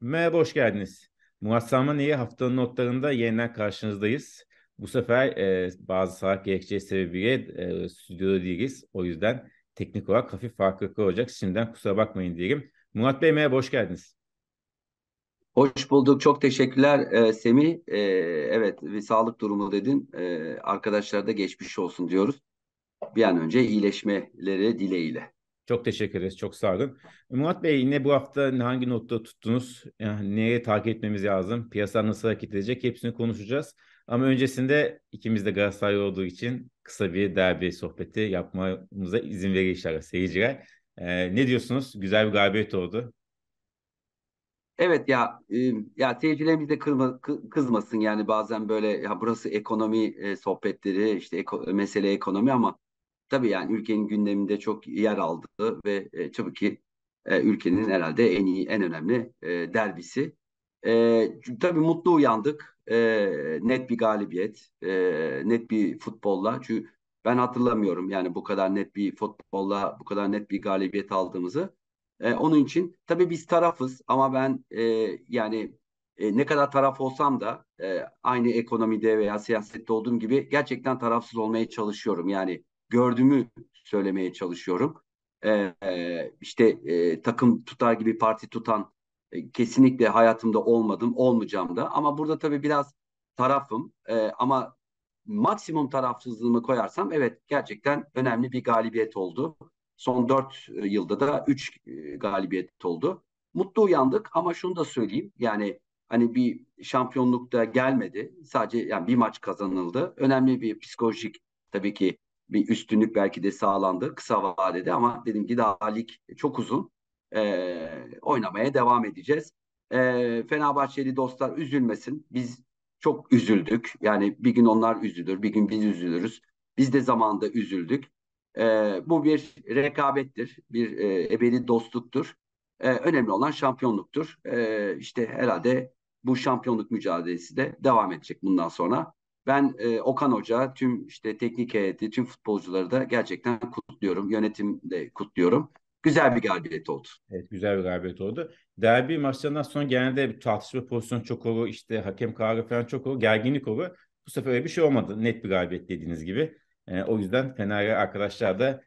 Merhaba, hoş geldiniz. Murat Salmaniye haftanın notlarında yeniden karşınızdayız. Bu sefer e, bazı sağlık gerekçesi sebebiyle e, stüdyoda değiliz. O yüzden teknik olarak hafif farklılıklar olacak. Şimdiden kusura bakmayın diyelim. Murat Bey merhaba, hoş geldiniz. Hoş bulduk. Çok teşekkürler e, Semih. E, evet bir sağlık durumu dedin. E, arkadaşlara da geçmiş olsun diyoruz. Bir an önce iyileşmeleri dileğiyle. Çok teşekkür ederiz. Çok sağ olun. Murat Bey yine bu hafta hangi notta tuttunuz? Yani nereye takip etmemiz lazım? Piyasa nasıl hareket edecek? Hepsini konuşacağız. Ama öncesinde ikimiz de Galatasaray olduğu için kısa bir derbi sohbeti yapmamıza izin verir seyirciler. Ee, ne diyorsunuz? Güzel bir galibiyet oldu. Evet ya e, ya seyircilerimiz de kırma, kızmasın yani bazen böyle ya burası ekonomi e, sohbetleri işte eko, mesele ekonomi ama tabii yani ülkenin gündeminde çok yer aldı ve e, tabii ki e, ülkenin herhalde en iyi en önemli e, derbisi. E, tabii mutlu uyandık. E, net bir galibiyet, e, net bir futbolla. Çünkü ben hatırlamıyorum yani bu kadar net bir futbolla bu kadar net bir galibiyet aldığımızı. E, onun için tabii biz tarafız ama ben e, yani e, ne kadar taraf olsam da e, aynı ekonomide veya siyasette olduğum gibi gerçekten tarafsız olmaya çalışıyorum. Yani gördüğümü söylemeye çalışıyorum. E, e, işte e, takım tutar gibi parti tutan e, kesinlikle hayatımda olmadım, olmayacağım da. Ama burada tabii biraz tarafım e, ama maksimum tarafsızlığımı koyarsam evet gerçekten önemli bir galibiyet oldu. Son dört e, yılda da üç e, galibiyet oldu. Mutlu uyandık ama şunu da söyleyeyim. Yani hani bir şampiyonlukta gelmedi. Sadece yani bir maç kazanıldı. Önemli bir psikolojik tabii ki bir üstünlük belki de sağlandı kısa vadede ama dediğim gibi daha lig çok uzun. E, oynamaya devam edeceğiz. E, Fenerbahçeli dostlar üzülmesin. Biz çok üzüldük. Yani bir gün onlar üzülür, bir gün biz üzülürüz. Biz de zamanında üzüldük. E, bu bir rekabettir, bir e, ebedi dostluktur. E, önemli olan şampiyonluktur. E, işte herhalde bu şampiyonluk mücadelesi de devam edecek bundan sonra. Ben e, Okan Hoca, tüm işte teknik heyeti, tüm futbolcuları da gerçekten kutluyorum. Yönetim de kutluyorum. Güzel bir galibiyet oldu. Evet güzel bir galibiyet oldu. Derbi maçlarından sonra genelde bir tartışma pozisyonu çok olur. işte hakem kararı falan çok olur. Gerginlik olur. Bu sefer öyle bir şey olmadı. Net bir galibiyet dediğiniz gibi. E, o yüzden Fener arkadaşlar da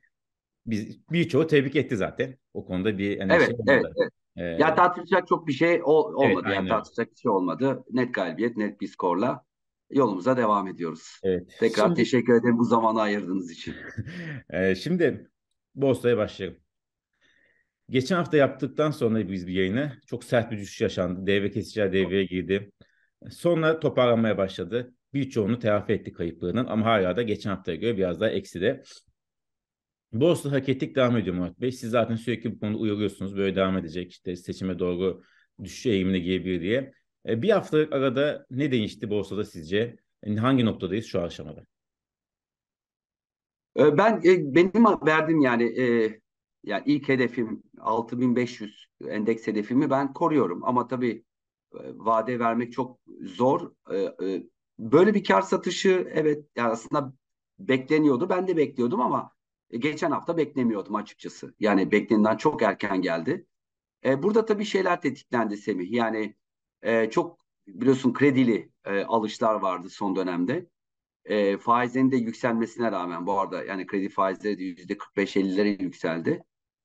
biz birçoğu tebrik etti zaten. O konuda bir yani evet, şey evet, evet. Ee, ya tartışacak çok bir şey ol, olmadı. Evet, yani tartışacak bir şey olmadı. Net galibiyet, net bir skorla yolumuza devam ediyoruz. Evet. Tekrar şimdi, teşekkür ederim bu zamanı ayırdığınız için. e, şimdi Bosta'ya başlayalım. Geçen hafta yaptıktan sonra biz bir yayını çok sert bir düşüş yaşandı. Devre kesiciler devreye girdi. Sonra toparlanmaya başladı. Birçoğunu telafi etti kayıplarının ama hala da geçen haftaya göre biraz daha ekside. Borsa hareketlik devam ediyor Murat Bey. Siz zaten sürekli bu konuda uyarıyorsunuz. Böyle devam edecek işte seçime doğru düşüş eğimine girebilir diye. E, bir haftalık arada ne değişti borsada sizce? Yani hangi noktadayız şu aşamada? E, ben e, benim verdiğim yani yani ilk hedefim 6500 endeks hedefimi ben koruyorum ama tabii vade vermek çok zor. Böyle bir kar satışı evet yani aslında bekleniyordu. Ben de bekliyordum ama geçen hafta beklemiyordum açıkçası. Yani beklenenden çok erken geldi. Burada tabii şeyler tetiklendi Semih. Yani e, çok biliyorsun kredili e, alışlar vardı son dönemde. E, faizlerin de yükselmesine rağmen bu arada yani kredi faizleri de yüzde 45-50'lere yükseldi.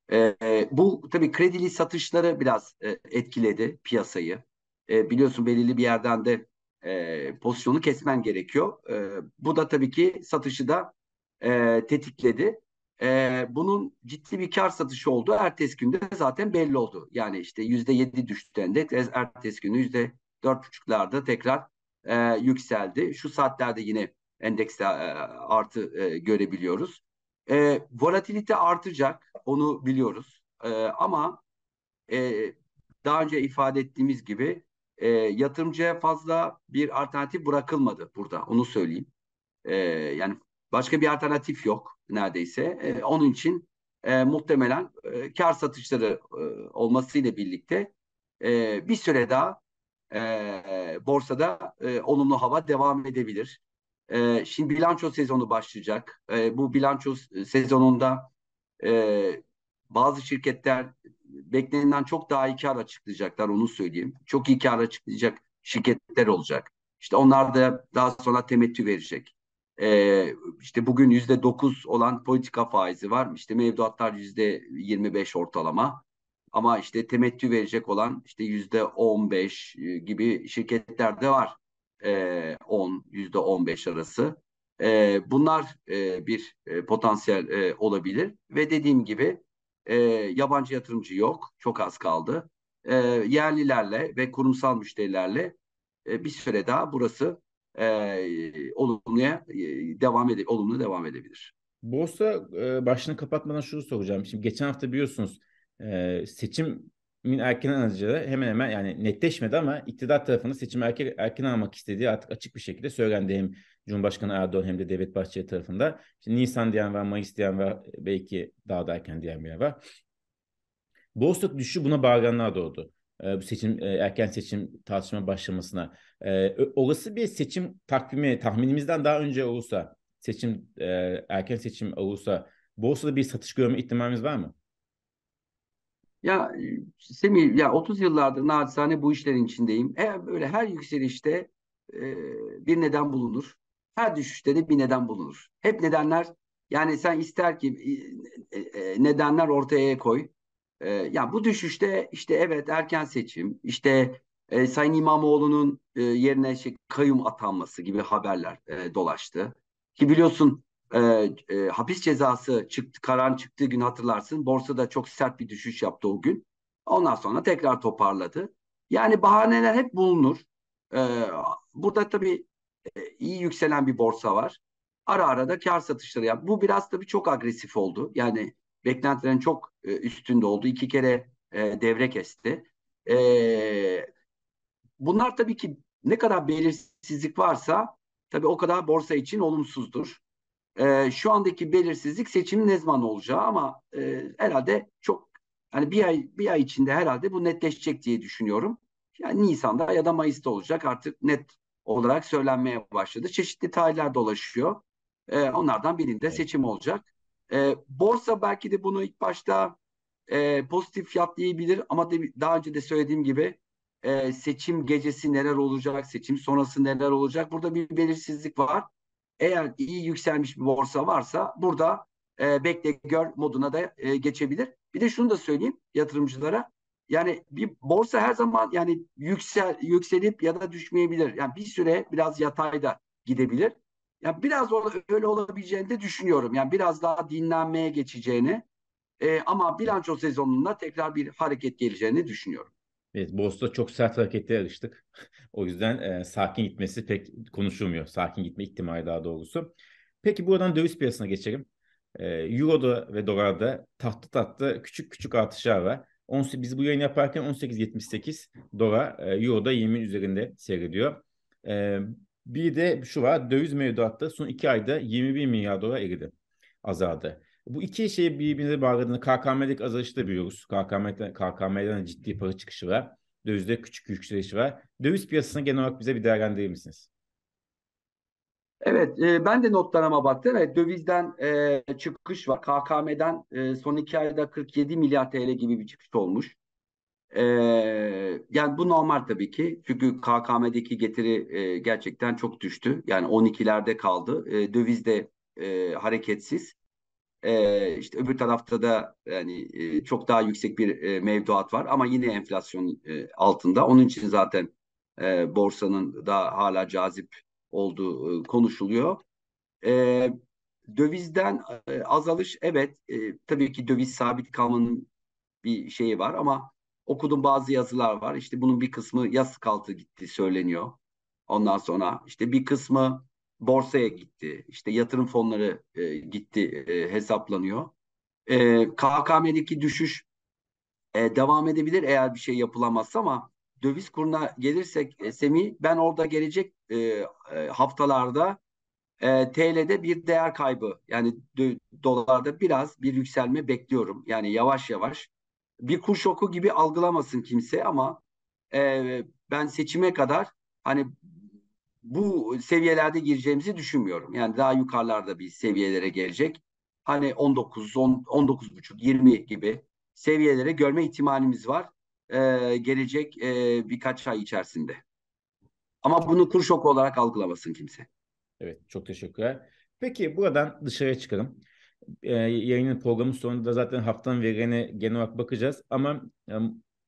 E, e, bu tabii kredili satışları biraz e, etkiledi piyasayı. E, biliyorsun belirli bir yerden de e, pozisyonu kesmen gerekiyor. E, bu da tabii ki satışı da e, tetikledi. E, bunun ciddi bir kar satışı oldu. Ertesi günde zaten belli oldu. Yani işte yüzde yedi düştü endeks. Ertesi günü yüzde dört buçuklarda tekrar e, yükseldi. Şu saatlerde yine endekste e, artı e, görebiliyoruz. E, volatilite artacak. Onu biliyoruz. E, ama e, daha önce ifade ettiğimiz gibi e, yatırımcıya fazla bir alternatif bırakılmadı burada. Onu söyleyeyim. E, yani başka bir alternatif yok neredeyse. E, onun için e, muhtemelen e, kar satışları e, olmasıyla birlikte e, bir süre daha e, borsada e, olumlu hava devam edebilir. E, şimdi bilanço sezonu başlayacak. E, bu bilanço sezonunda e, bazı şirketler beklenenden çok daha iyi kar açıklayacaklar onu söyleyeyim. Çok iyi kar açıklayacak şirketler olacak. İşte onlar da daha sonra temettü verecek. E, işte bugün yüzde dokuz olan politika faizi var. İşte mevduatlar yüzde yirmi beş ortalama. Ama işte temettü verecek olan işte yüzde on beş gibi şirketler de var. E, on, yüzde on beş arası. E, bunlar e, bir e, potansiyel e, olabilir. Ve dediğim gibi e, yabancı yatırımcı yok. Çok az kaldı. E, yerlilerle ve kurumsal müşterilerle e, bir süre daha burası e, olumluya e, devam ede olumlu devam edebilir. Borsa e, başını kapatmadan şunu soracağım. Şimdi geçen hafta biliyorsunuz e, seçimin erken alınacağı hemen hemen yani netleşmedi ama iktidar tarafında seçimi erken, erken almak istediği artık açık bir şekilde söylendi hem Cumhurbaşkanı Erdoğan hem de Devlet Bahçeli tarafında. Şimdi Nisan diyen var, Mayıs diyen var, belki daha da erken diyen bir var. Borsa düşüşü buna bağıranlar doğdu. E, bu seçim erken seçim tartışma başlamasına. Olası bir seçim takvimi tahminimizden daha önce olursa seçim erken seçim olursa borsada bir satış görme ihtimalimiz var mı? Ya Semih ya 30 yıllardır naçizane bu işlerin içindeyim. E, böyle her yükselişte e, bir neden bulunur. Her düşüşte de bir neden bulunur. Hep nedenler yani sen ister ki e, e, nedenler ortaya koy. E, ya bu düşüşte işte evet erken seçim, işte e, Sayın İmamoğlu'nun e, yerine şey, kayyum atanması gibi haberler e, dolaştı. Ki biliyorsun e, e, hapis cezası çıktı, karar çıktığı gün hatırlarsın. Borsada çok sert bir düşüş yaptı o gün. Ondan sonra tekrar toparladı. Yani bahaneler hep bulunur. E, burada tabii e, iyi yükselen bir borsa var. Ara ara da kar satışları yap. Bu biraz tabii çok agresif oldu. Yani beklentilerin çok e, üstünde oldu. İki kere e, devre kesti. E, bunlar tabii ki ne kadar belirsizlik varsa tabii o kadar borsa için olumsuzdur. E, şu andaki belirsizlik seçimin ne zaman olacağı ama e, herhalde çok hani bir ay bir ay içinde herhalde bu netleşecek diye düşünüyorum. Yani Nisan'da ya da Mayıs'ta olacak artık net olarak söylenmeye başladı. Çeşitli tarihler dolaşıyor. E, onlardan birinde seçim olacak. E, borsa belki de bunu ilk başta e, pozitif fiyatlayabilir ama de, daha önce de söylediğim gibi e, seçim gecesi neler olacak, seçim sonrası neler olacak burada bir belirsizlik var. Eğer iyi yükselmiş bir borsa varsa burada e, bekle gör moduna da e, geçebilir. Bir de şunu da söyleyeyim yatırımcılara. Yani bir borsa her zaman yani yüksel yükselip ya da düşmeyebilir. Yani bir süre biraz yatayda gidebilir. Yani biraz öyle olabileceğini de düşünüyorum. Yani biraz daha dinlenmeye geçeceğini e, ama bilanço sezonunda tekrar bir hareket geleceğini düşünüyorum. Evet, borsa çok sert hareketlere alıştık. o yüzden e, sakin gitmesi pek konuşulmuyor. Sakin gitme ihtimali daha doğrusu. Peki buradan döviz piyasasına geçelim. E, Euro'da ve dolarda tatlı tatlı küçük küçük artışlar var. 18, biz bu yayın yaparken 18.78 dolar, e, Euro'da 20 üzerinde seyrediyor. E, bir de şu var, döviz mevduatta son iki ayda 21 milyar dolar eridi, azaldı. Bu iki şeyi birbirine bağladığında KKM'deki azalışı da biliyoruz. KKM'den, KKM'den ciddi para çıkışı var. Dövizde küçük yükseliş var. Döviz piyasasını genel olarak bize bir değerlendirir misiniz? Evet, e, ben de notlarıma baktım. Evet, dövizden e, çıkış var. KKM'den e, son iki ayda 47 milyar TL gibi bir çıkış olmuş. E, yani bu normal tabii ki. Çünkü KKM'deki getiri e, gerçekten çok düştü. Yani 12'lerde kaldı. E, döviz de e, hareketsiz. E, işte öbür tarafta da yani e, çok daha yüksek bir e, mevduat var ama yine enflasyon e, altında. Onun için zaten e, borsanın da hala cazip olduğu e, konuşuluyor. E, dövizden e, azalış evet e, tabii ki döviz sabit kalmanın bir şeyi var ama okudum bazı yazılar var. İşte bunun bir kısmı yastık altı gitti söyleniyor. Ondan sonra işte bir kısmı borsaya gitti. İşte yatırım fonları e, gitti e, hesaplanıyor. E, KKM'deki düşüş e, devam edebilir eğer bir şey yapılamazsa ama döviz kuruna gelirsek e, Semih ben orada gelecek e, e, haftalarda e, TL'de bir değer kaybı yani do, dolarda biraz bir yükselme bekliyorum. Yani yavaş yavaş bir kur şoku gibi algılamasın kimse ama e, ben seçime kadar hani bu seviyelerde gireceğimizi düşünmüyorum. Yani daha yukarılarda bir seviyelere gelecek. Hani 19, 10, 19 buçuk, 20 gibi seviyeleri görme ihtimalimiz var e, gelecek e, birkaç ay içerisinde. Ama bunu kur şoku olarak algılamasın kimse. Evet, çok teşekkürler. Peki buradan dışarıya çıkalım. Ee, yayının programı sonunda zaten haftanın verilerine genel olarak bakacağız. Ama e,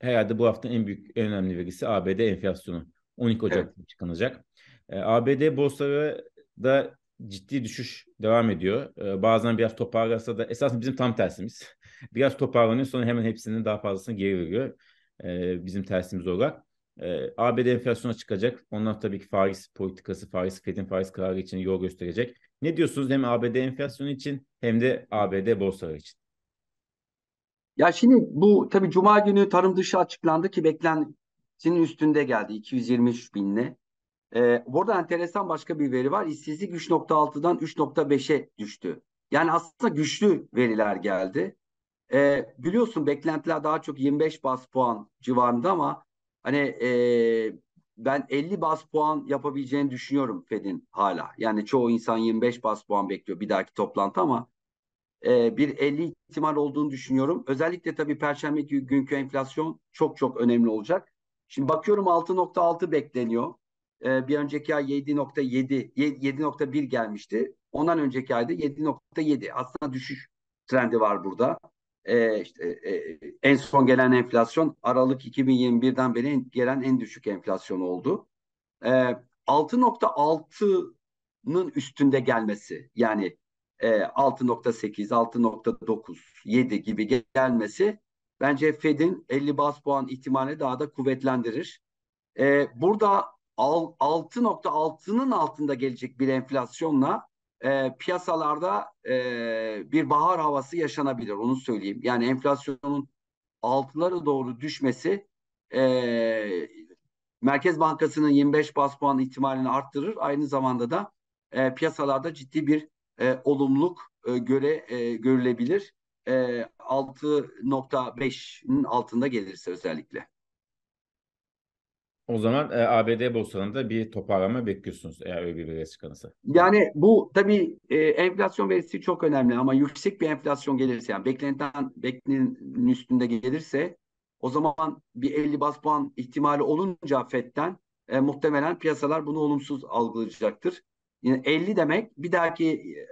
herhalde bu haftanın en büyük, en önemli verisi ABD enflasyonu. 12 Ocak'ta evet. çıkanacak. Ee, ABD borsaları da ciddi düşüş devam ediyor. Ee, bazen biraz toparlarsa da esasında bizim tam tersimiz. biraz toparlanıyor sonra hemen hepsinin daha fazlasını geri veriyor. Ee, bizim tersimiz olarak. Ee, ABD enflasyona çıkacak. Ondan tabii ki faiz politikası, faiz, Fed'in faiz kararı için yol gösterecek. Ne diyorsunuz hem ABD enflasyonu için hem de ABD borsaları için? Ya şimdi bu tabii Cuma günü tarım dışı açıklandı ki beklentinin üstünde geldi 223 binle. Ee, burada enteresan başka bir veri var. İşsizlik 3.6'dan 3.5'e düştü. Yani aslında güçlü veriler geldi. Ee, biliyorsun beklentiler daha çok 25 bas puan civarında ama hani e, ben 50 bas puan yapabileceğini düşünüyorum Fed'in hala. Yani çoğu insan 25 bas puan bekliyor bir dahaki toplantı ama e, bir 50 ihtimal olduğunu düşünüyorum. Özellikle tabii Perşembe günkü enflasyon çok çok önemli olacak. Şimdi bakıyorum 6.6 bekleniyor. E, bir önceki ay 7.7, 7.1 gelmişti. Ondan önceki ayda 7.7. Aslında düşüş trendi var burada. E, işte, e, en son gelen enflasyon Aralık 2021'den beri gelen en düşük enflasyon oldu. E, 6.6'nın üstünde gelmesi yani e, 6.8, 6.9, 7 gibi gelmesi bence Fed'in 50 bas puan ihtimali daha da kuvvetlendirir. E, burada 6.6'nın altında gelecek bir enflasyonla e, piyasalarda e, bir bahar havası yaşanabilir onu söyleyeyim. Yani enflasyonun altıları doğru düşmesi e, Merkez Bankası'nın 25 bas puan ihtimalini arttırır. Aynı zamanda da e, piyasalarda ciddi bir e, olumluluk e, göre e, görülebilir. E, 6.5'in altında gelirse özellikle. O zaman e, ABD borsalarında bir toparlama bekliyorsunuz eğer öyle bir veri çıkarsa. Yani bu tabii e, enflasyon verisi çok önemli ama yüksek bir enflasyon gelirse yani beklenen beklenenin üstünde gelirse o zaman bir 50 bas puan ihtimali olunca FED'den e, muhtemelen piyasalar bunu olumsuz algılayacaktır. Yani 50 demek bir dahaki e,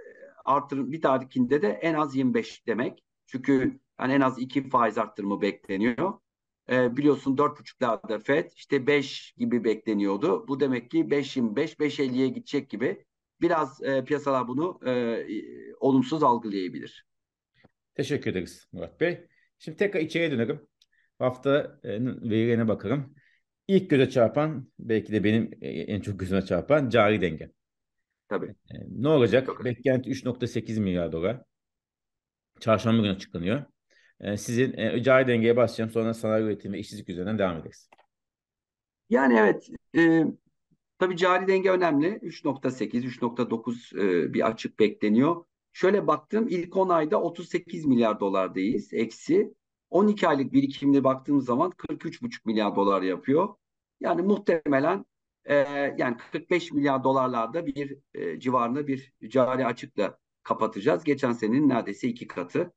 artır bir dahakinde de en az 25 demek. Çünkü yani en az iki faiz arttırımı bekleniyor. E, biliyorsun 4.5'larda FED işte 5 gibi bekleniyordu. Bu demek ki 5.25, 5.50'ye gidecek gibi. Biraz e, piyasalar bunu e, olumsuz algılayabilir. Teşekkür ederiz Murat Bey. Şimdi tekrar içeriye dönelim. Hafta e, verilerine bakalım. İlk göze çarpan, belki de benim e, en çok gözüme çarpan cari denge. Tabii. E, ne olacak? Beklenti 3.8 milyar dolar. Çarşamba günü açıklanıyor. E, sizin e, cari dengeye başlayacağım. Sonra sanayi üretimi ve işsizlik üzerinden devam ederiz. Yani evet. E, tabii cari denge önemli. 3.8, 3.9 e, bir açık bekleniyor. Şöyle baktım ilk 10 ayda 38 milyar dolardayız. Eksi. 12 aylık birikimine baktığımız zaman 43,5 milyar dolar yapıyor. Yani muhtemelen e, yani 45 milyar dolarlarda bir e, civarında bir cari açıkla kapatacağız. Geçen senenin neredeyse iki katı.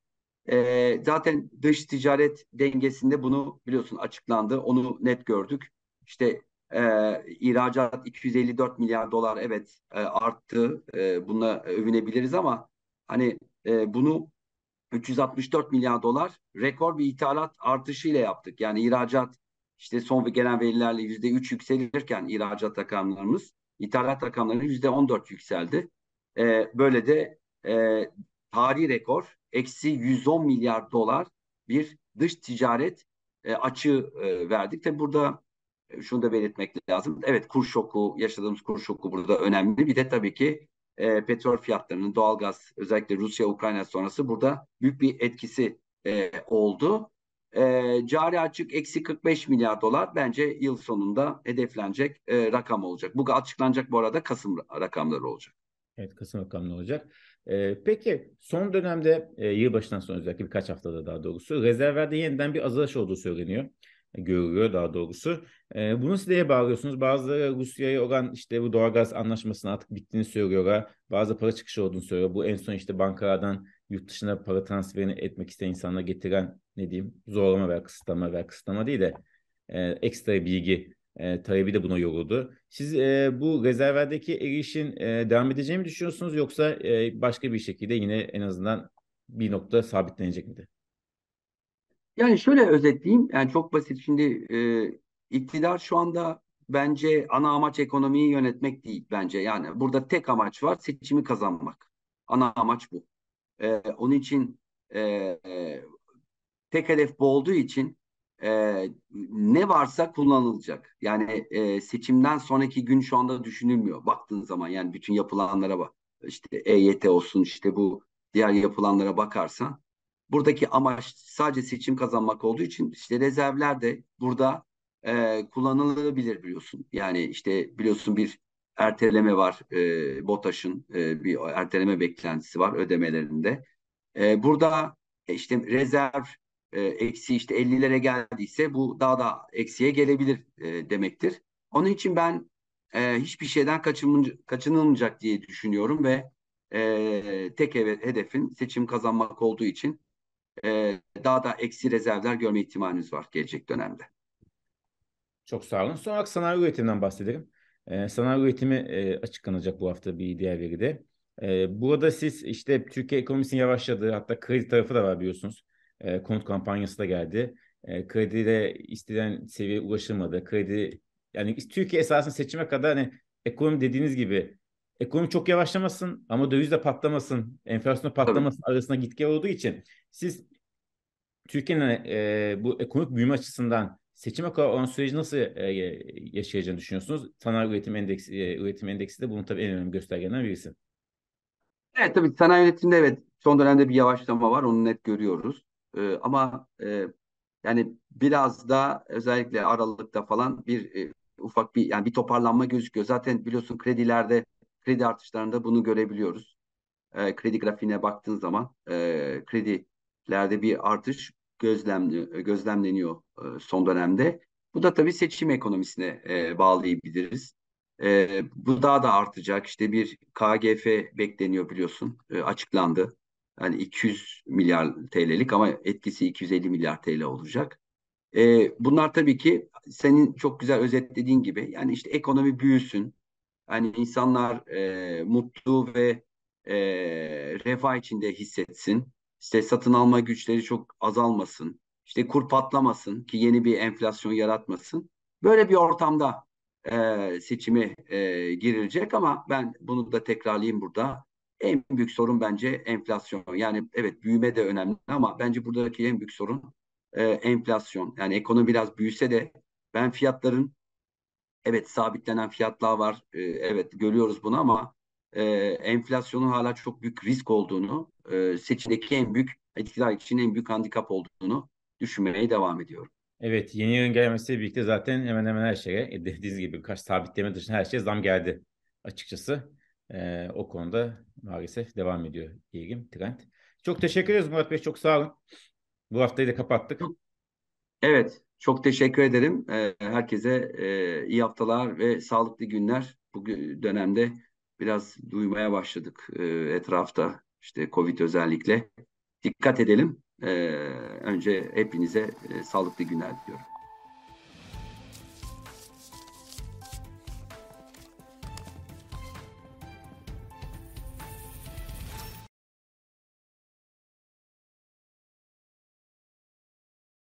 E, zaten dış ticaret dengesinde bunu biliyorsun açıklandı. Onu net gördük. İşte e, ihracat 254 milyar dolar evet e, arttı. E, bununla övünebiliriz ama hani e, bunu 364 milyar dolar rekor bir ithalat artışıyla yaptık. Yani ihracat işte son gelen verilerle yüzde üç yükselirken ihracat rakamlarımız ithalat rakamları yüzde on dört yükseldi. E, böyle de e, tarihi rekor eksi 110 milyar dolar bir dış ticaret e, açığı e, verdik. Tabi burada e, şunu da belirtmek lazım. Evet kur şoku, yaşadığımız kur şoku burada önemli. Bir de tabii ki e, petrol fiyatlarının, doğalgaz özellikle Rusya-Ukrayna sonrası burada büyük bir etkisi e, oldu. E, cari açık eksi 45 milyar dolar bence yıl sonunda hedeflenecek e, rakam olacak. Bu açıklanacak bu arada Kasım rakamları olacak. Evet Kasım rakamları olacak. Ee, peki son dönemde e, yılbaşından sonra özellikle birkaç haftada daha doğrusu rezervlerde yeniden bir azalış olduğu söyleniyor. E, görülüyor daha doğrusu. E, bunu siz bağlıyorsunuz? Bazıları Rusya'ya olan işte bu doğalgaz anlaşmasının artık bittiğini söylüyorlar. Bazı para çıkışı olduğunu söylüyor. Bu en son işte bankalardan yurt dışına para transferini etmek isteyen insanlara getiren ne diyeyim zorlama veya kısıtlama veya kısıtlama değil de e, ekstra bilgi e, talebi de buna yoruldu. Siz e, bu rezerverdeki erişin e, devam edeceğini mi düşünüyorsunuz yoksa e, başka bir şekilde yine en azından bir nokta sabitlenecek miydi? Yani şöyle özetleyeyim. Yani çok basit. Şimdi e, iktidar şu anda bence ana amaç ekonomiyi yönetmek değil bence. Yani burada tek amaç var seçimi kazanmak. Ana amaç bu. E, onun için e, e, tek hedef bu olduğu için e, ne varsa kullanılacak. Yani e, seçimden sonraki gün şu anda düşünülmüyor baktığın zaman. Yani bütün yapılanlara bak. İşte EYT olsun işte bu diğer yapılanlara bakarsan. Buradaki amaç sadece seçim kazanmak olduğu için işte rezervler de burada e, kullanılabilir biliyorsun. Yani işte biliyorsun bir erteleme var. E, BOTAŞ'ın e, bir erteleme beklentisi var ödemelerinde. E, burada işte rezerv e, eksi işte 50'lere geldiyse bu daha da eksiye gelebilir e, demektir. Onun için ben e, hiçbir şeyden kaçınılmayacak diye düşünüyorum ve e, tek hedefin seçim kazanmak olduğu için e, daha da eksi rezervler görme ihtimaliniz var gelecek dönemde. Çok sağ olun. Son sanayi üretiminden bahsedelim. Ee, sanayi üretimi e, açıklanacak bu hafta bir diğer veride. Ee, burada siz işte Türkiye ekonomisinin yavaşladığı hatta kredi tarafı da var biliyorsunuz. Ee, konut kampanyası da geldi. Ee, kredide istenen seviye ulaşılmadı. Kredi yani Türkiye esasında seçime kadar hani ekonomi dediğiniz gibi ekonomi çok yavaşlamasın ama döviz de patlamasın, enflasyon patlamasın Tabii. arasında gitge olduğu için siz Türkiye'nin e, bu ekonomik büyüme açısından seçime kadar olan süreci nasıl e, yaşayacağını düşünüyorsunuz? Sanayi üretim endeksi, e, üretim endeksi de bunun tabii en önemli göstergelerinden birisi. Evet tabii sanayi üretiminde evet son dönemde bir yavaşlama var onu net görüyoruz. Ee, ama e, yani biraz da özellikle Aralık'ta falan bir e, ufak bir yani bir toparlanma gözüküyor. Zaten biliyorsun kredilerde kredi artışlarında bunu görebiliyoruz. E, kredi grafiğine baktığın zaman e, kredilerde bir artış gözlemli, gözlemleniyor e, son dönemde. Bu da tabii seçim ekonomisine e, bağlayabiliriz. E, bu daha da artacak. İşte bir KGF bekleniyor biliyorsun. E, açıklandı. Yani 200 milyar TL'lik ama etkisi 250 milyar TL olacak. E, bunlar tabii ki senin çok güzel özetlediğin gibi yani işte ekonomi büyüsün. Yani insanlar e, mutlu ve e, refah içinde hissetsin. İşte satın alma güçleri çok azalmasın. İşte kur patlamasın ki yeni bir enflasyon yaratmasın. Böyle bir ortamda e, seçime e, girilecek ama ben bunu da tekrarlayayım burada. En büyük sorun bence enflasyon. Yani evet büyüme de önemli ama bence buradaki en büyük sorun e, enflasyon. Yani ekonomi biraz büyüse de ben fiyatların evet sabitlenen fiyatlar var. E, evet görüyoruz bunu ama e, enflasyonun hala çok büyük risk olduğunu, e, seçimdeki en büyük iktidar için en büyük handikap olduğunu düşünmeye devam ediyorum. Evet yeni yılın gelmesiyle birlikte zaten hemen hemen her şeye dediğiniz gibi birkaç sabitleme dışında her şeye zam geldi açıkçası. Ee, o konuda maalesef devam ediyor ilgim, trend. Çok teşekkür ederiz Murat Bey. Çok sağ olun. Bu haftayı da kapattık. Evet. Çok teşekkür ederim. Herkese e, iyi haftalar ve sağlıklı günler. Bu dönemde biraz duymaya başladık e, etrafta. işte Covid özellikle. Dikkat edelim. Önce hepinize e, sağlıklı günler diliyorum.